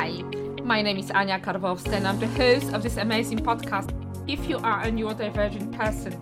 Hi, my name is Anya Karwowska and I'm the host of this amazing podcast. If you are a neurodivergent person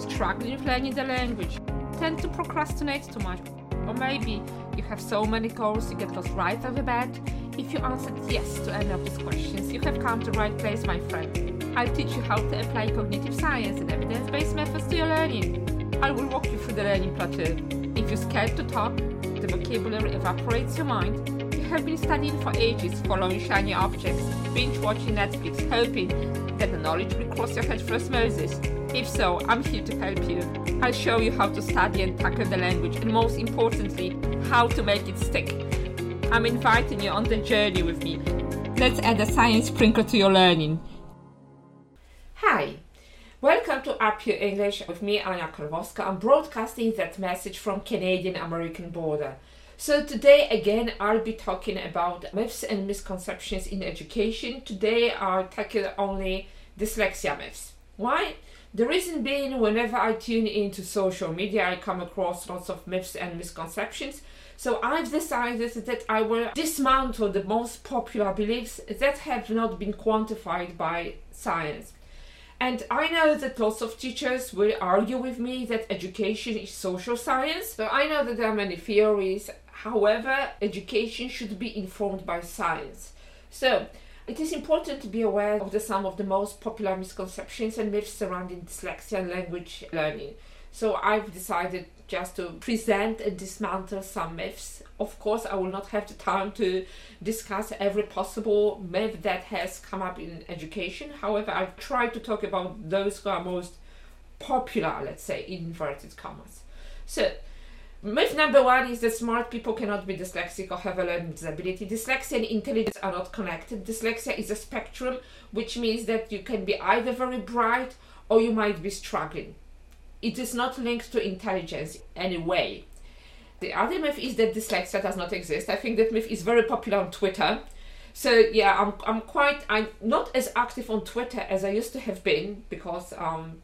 struggling with learning the language, tend to procrastinate too much, or maybe you have so many goals you get lost right off the bat, if you answered yes to any of these questions, you have come to the right place, my friend. I'll teach you how to apply cognitive science and evidence-based methods to your learning. I will walk you through the learning plateau. If you're scared to talk, the vocabulary evaporates your mind, have been studying for ages, following shiny objects, binge watching Netflix, hoping that the knowledge will cross your head for osmosis. If so, I'm here to help you. I'll show you how to study and tackle the language, and most importantly, how to make it stick. I'm inviting you on the journey with me. Let's add a science sprinkle to your learning. Hi, welcome to Up Your English with me, Anna Karwowska. I'm broadcasting that message from Canadian-American border. So today again I'll be talking about myths and misconceptions in education. Today I'll tackle only dyslexia myths. Why? The reason being whenever I tune into social media I come across lots of myths and misconceptions. So I've decided that I will dismantle the most popular beliefs that have not been quantified by science. And I know that lots of teachers will argue with me that education is social science. So I know that there are many theories However, education should be informed by science. So, it is important to be aware of the, some of the most popular misconceptions and myths surrounding dyslexia and language learning. So, I've decided just to present and dismantle some myths. Of course, I will not have the time to discuss every possible myth that has come up in education. However, I've tried to talk about those who are most popular, let's say, in inverted commas. So, Myth number one is that smart people cannot be dyslexic or have a learning disability. Dyslexia and intelligence are not connected. Dyslexia is a spectrum, which means that you can be either very bright or you might be struggling. It is not linked to intelligence in any way. The other myth is that dyslexia does not exist. I think that myth is very popular on Twitter. So yeah, I'm, I'm quite I'm not as active on Twitter as I used to have been because um,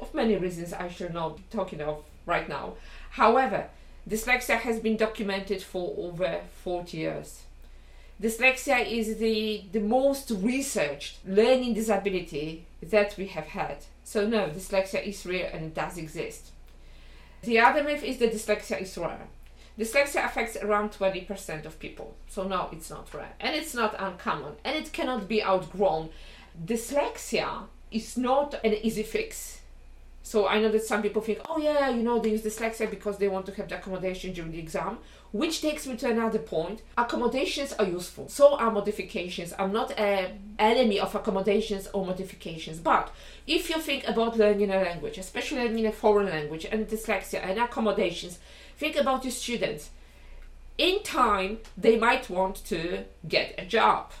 of many reasons I shall not be talking of right now. However, dyslexia has been documented for over 40 years. Dyslexia is the, the most researched learning disability that we have had. So, no, dyslexia is real and it does exist. The other myth is that dyslexia is rare. Dyslexia affects around 20% of people. So, no, it's not rare. And it's not uncommon. And it cannot be outgrown. Dyslexia is not an easy fix so I know that some people think, oh yeah, you know, they use dyslexia because they want to have the accommodation during the exam, which takes me to another point. Accommodations are useful. So are modifications. I'm not an enemy of accommodations or modifications, but if you think about learning a language, especially learning a foreign language and dyslexia and accommodations, think about your students. In time, they might want to get a job.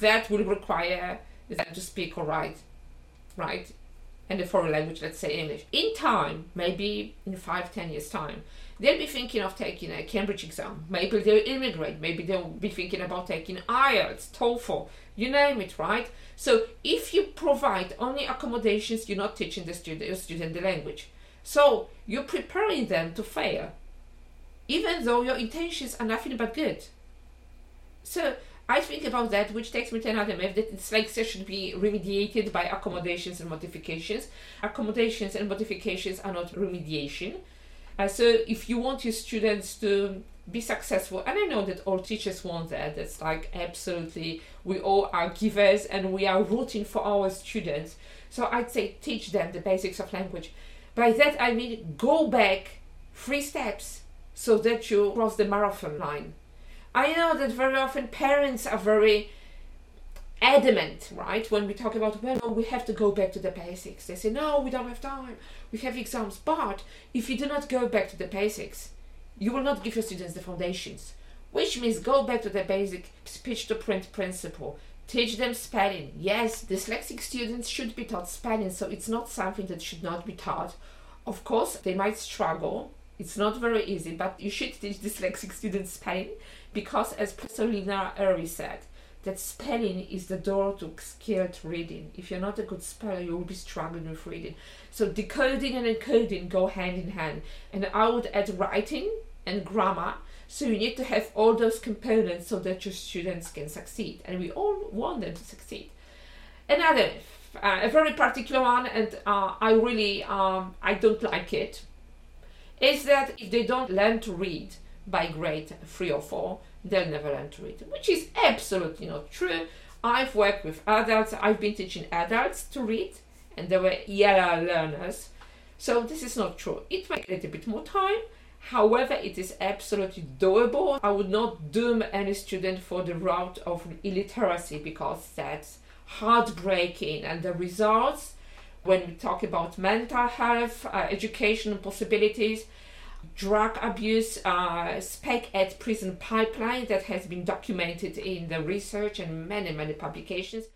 That will require them to speak or write, right? And a foreign language, let's say English, in time, maybe in five, ten years' time, they'll be thinking of taking a Cambridge exam. Maybe they'll immigrate. Maybe they'll be thinking about taking IELTS, TOEFL, you name it, right? So if you provide only accommodations, you're not teaching the student, your student the language. So you're preparing them to fail, even though your intentions are nothing but good. So I think about that, which takes me to another myth that dyslexia should be remediated by accommodations and modifications. Accommodations and modifications are not remediation. Uh, so if you want your students to be successful, and I know that all teachers want that, that's like absolutely, we all are givers and we are rooting for our students. So I'd say teach them the basics of language. By that I mean go back three steps so that you cross the marathon line I know that very often parents are very adamant, right? When we talk about, well, we have to go back to the basics. They say, no, we don't have time. We have exams. But if you do not go back to the basics, you will not give your students the foundations, which means go back to the basic speech to print principle. Teach them spelling. Yes, dyslexic students should be taught spelling, so it's not something that should not be taught. Of course, they might struggle. It's not very easy, but you should teach dyslexic students spelling because as Professor Linnea Ehri said, that spelling is the door to skilled reading. If you're not a good speller, you will be struggling with reading. So decoding and encoding go hand in hand. And I would add writing and grammar So you need to have all those components so that your students can succeed, and we all want them to succeed. Another, uh, a very particular one, and uh, I really um, I don't like it, is that if they don't learn to read by grade three or four, they'll never learn to read, which is absolutely not true. I've worked with adults. I've been teaching adults to read, and they were yellow learners. So this is not true. It might take a bit more time. However, it is absolutely doable. I would not doom any student for the route of illiteracy because that's heartbreaking. And the results, when we talk about mental health, uh, educational possibilities, drug abuse, uh, spec ed prison pipeline that has been documented in the research and many, many publications.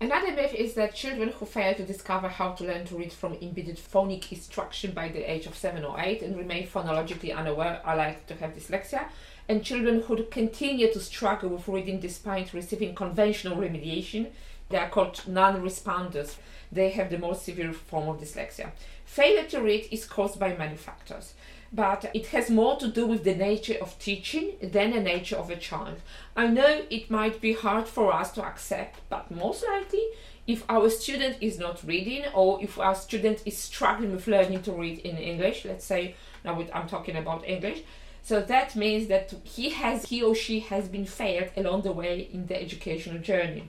Another myth is that children who fail to discover how to learn to read from embedded phonic instruction by the age of 7 or 8 and remain phonologically unaware are likely to have dyslexia, and children who continue to struggle with reading despite receiving conventional remediation, they are called non responders. They have the most severe form of dyslexia. Failure to read is caused by many factors but it has more to do with the nature of teaching than the nature of a child. I know it might be hard for us to accept, but most likely, if our student is not reading or if our student is struggling with learning to read in English, let's say now I'm talking about English, so that means that he has he or she has been failed along the way in the educational journey.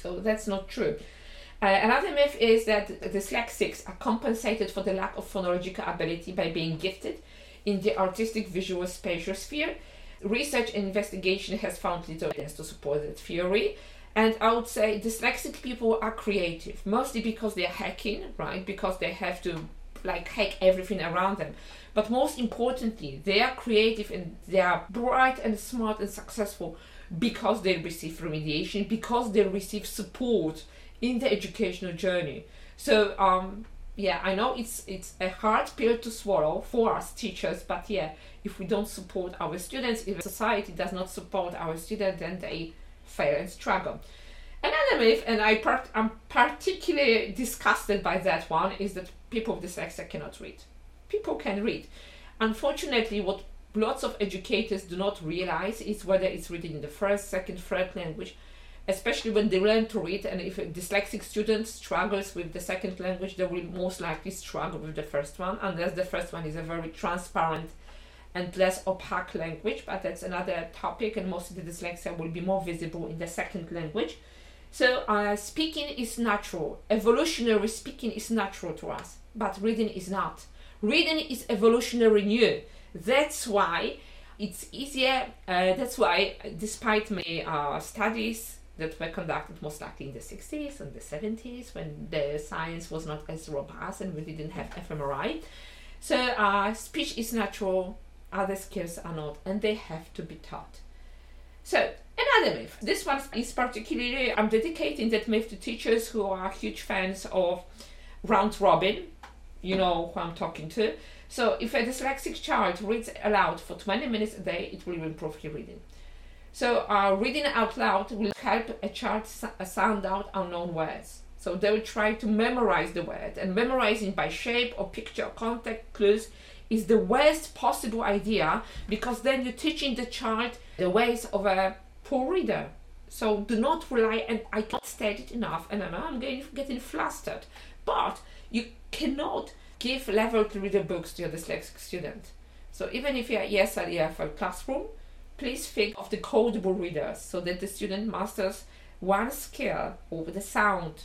So that's not true. Uh, another myth is that dyslexics are compensated for the lack of phonological ability by being gifted in the artistic visual spatial sphere. Research and investigation has found little evidence to support that theory. And I would say dyslexic people are creative, mostly because they're hacking, right? Because they have to like hack everything around them. But most importantly, they are creative and they are bright and smart and successful because they receive remediation, because they receive support in the educational journey. So um, yeah, I know it's it's a hard pill to swallow for us teachers, but yeah, if we don't support our students, if society does not support our students, then they fail and struggle. Another myth, and I part, I'm particularly disgusted by that one, is that people with dyslexia cannot read. People can read. Unfortunately, what lots of educators do not realize is whether it's written in the first, second, third language especially when they learn to read and if a dyslexic student struggles with the second language they will most likely struggle with the first one unless the first one is a very transparent and less opaque language but that's another topic and most of the dyslexia will be more visible in the second language. So uh, speaking is natural. Evolutionary speaking is natural to us but reading is not. Reading is evolutionary new that's why it's easier uh, that's why despite my uh, studies that were conducted most likely in the 60s and the 70s when the science was not as robust and we didn't have fMRI. So uh, speech is natural, other skills are not, and they have to be taught. So another myth. This one is particularly, I'm dedicating that myth to teachers who are huge fans of round robin. You know who I'm talking to. So if a dyslexic child reads aloud for 20 minutes a day, it will improve your reading. So uh, reading out loud will help a child sound out unknown words. So they will try to memorize the word, and memorizing by shape or picture or context clues is the worst possible idea because then you're teaching the child the ways of a poor reader. So do not rely, and I can't state it enough, and I know I'm getting, getting flustered, but you cannot give level to reader books to your dyslexic student. So even if you're ESL, EFL classroom, Please think of decodable readers so that the student masters one skill over the sound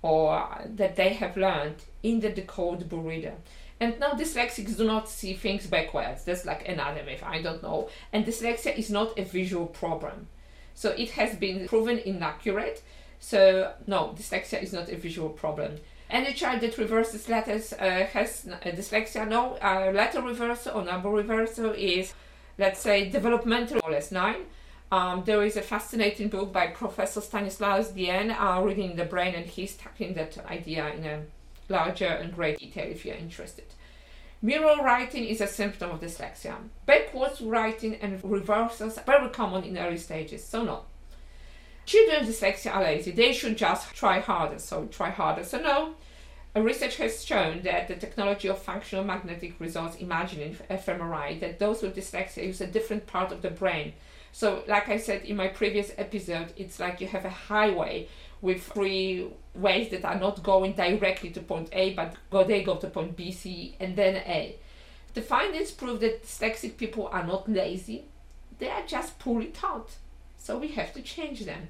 or that they have learned in the decodable reader. And now dyslexics do not see things backwards. That's like another myth, I don't know. And dyslexia is not a visual problem. So it has been proven inaccurate. So no, dyslexia is not a visual problem. Any child that reverses letters uh, has dyslexia. No, uh, letter reversal or number reversal is let's say, developmental OLS9. Um, there is a fascinating book by Professor Stanislas Dehaene, uh, Reading the Brain, and he's tackling that idea in a larger and great detail if you're interested. Mirror writing is a symptom of dyslexia. Backwards writing and reversals are very common in early stages, so no. Children with dyslexia are lazy. They should just try harder. So try harder. So no. Research has shown that the technology of functional magnetic resonance imaging fMRI, that those with dyslexia use a different part of the brain. So, like I said in my previous episode, it's like you have a highway with three ways that are not going directly to point A, but go they go to point B, C, and then A. The findings prove that dyslexic people are not lazy; they are just poorly taught. So we have to change them.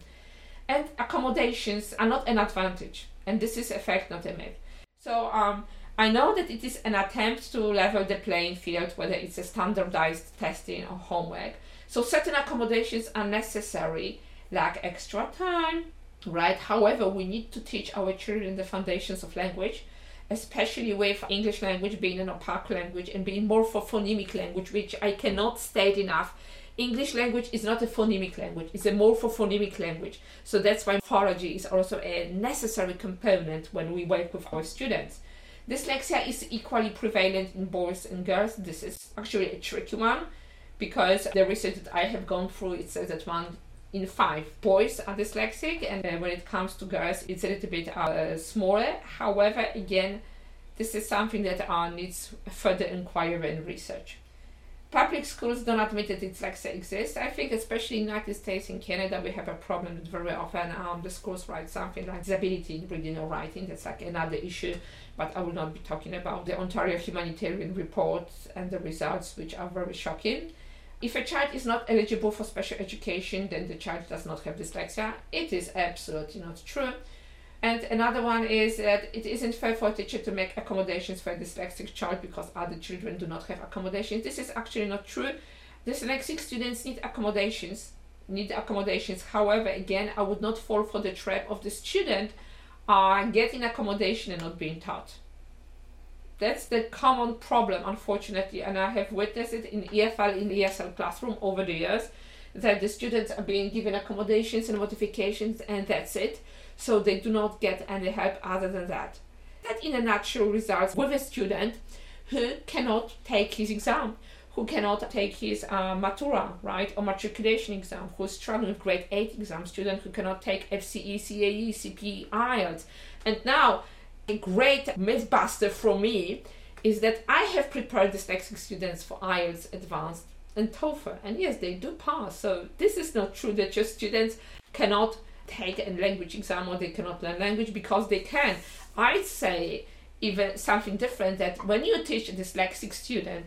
And accommodations are not an advantage, and this is a fact, not a myth. So um, I know that it is an attempt to level the playing field, whether it's a standardized testing or homework. So certain accommodations are necessary, like extra time, right? However, we need to teach our children the foundations of language, especially with English language being an opaque language and being morphophonemic language, which I cannot state enough. English language is not a phonemic language, it's a morphophonemic language. So that's why morphology is also a necessary component when we work with our students. Dyslexia is equally prevalent in boys and girls. This is actually a tricky one because the research that I have gone through it says that one in five boys are dyslexic, and uh, when it comes to girls, it's a little bit uh, smaller. However, again, this is something that uh, needs further inquiry and research. Public schools don't admit that dyslexia exists. I think, especially in the United States and Canada, we have a problem very often um, the schools write something like disability in reading or writing. That's like another issue, but I will not be talking about the Ontario Humanitarian Report and the results, which are very shocking. If a child is not eligible for special education, then the child does not have dyslexia. It is absolutely not true. And another one is that it isn't fair for a teacher to make accommodations for a dyslexic child because other children do not have accommodations. This is actually not true. Dyslexic students need accommodations, need accommodations. However, again, I would not fall for the trap of the student uh, getting accommodation and not being taught. That's the common problem, unfortunately, and I have witnessed it in EFL, in ESL classroom over the years, that the students are being given accommodations and modifications, and that's it. So they do not get any help other than that. That, in a nutshell, results with a student who cannot take his exam, who cannot take his uh, matura, right, or matriculation exam, who is struggling with grade 8 exam, student who cannot take FCE, CAE, CP, IELTS. And now a great mythbuster for me is that I have prepared dyslexic students for IELTS Advanced and TOEFL, and yes, they do pass. So this is not true that your students cannot take a language exam or they cannot learn language because they can. I'd say even something different that when you teach a dyslexic student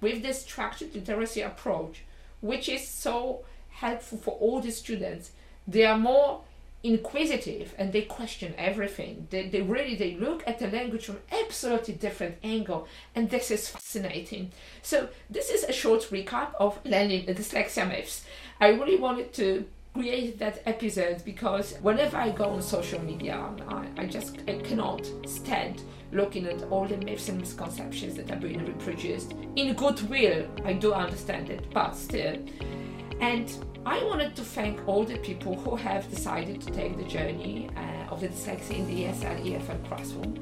with this structured literacy approach, which is so helpful for all the students, they are more inquisitive and they question everything. They, they really they look at the language from absolutely different angle and this is fascinating. So this is a short recap of learning the uh, dyslexia myths. I really wanted to create that episode because whenever i go on social media um, i, I just I cannot stand looking at all the myths and misconceptions that are being reproduced. In goodwill i do understand it but still. And I wanted to thank all the people who have decided to take the journey uh, of the dyslexia in the ESL EFL classroom.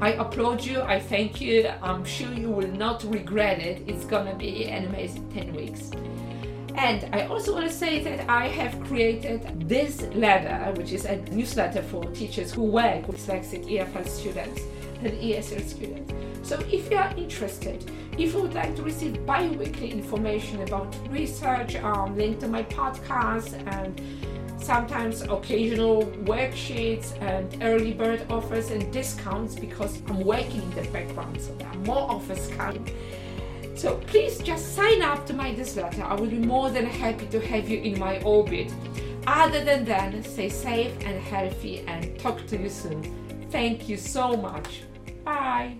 I applaud you, I thank you, I'm sure you will not regret it. It's gonna be an amazing 10 weeks. And I also want to say that I have created this letter, which is a newsletter for teachers who work with dyslexic EFL students and ESL students. So if you are interested, if you would like to receive bi-weekly information about research, um, link to my podcast and sometimes occasional worksheets and early bird offers and discounts because I'm working in the background so there are more offers coming. So please just sign up to my newsletter. I will be more than happy to have you in my orbit. Other than that, stay safe and healthy and talk to you soon. Thank you so much. Bye.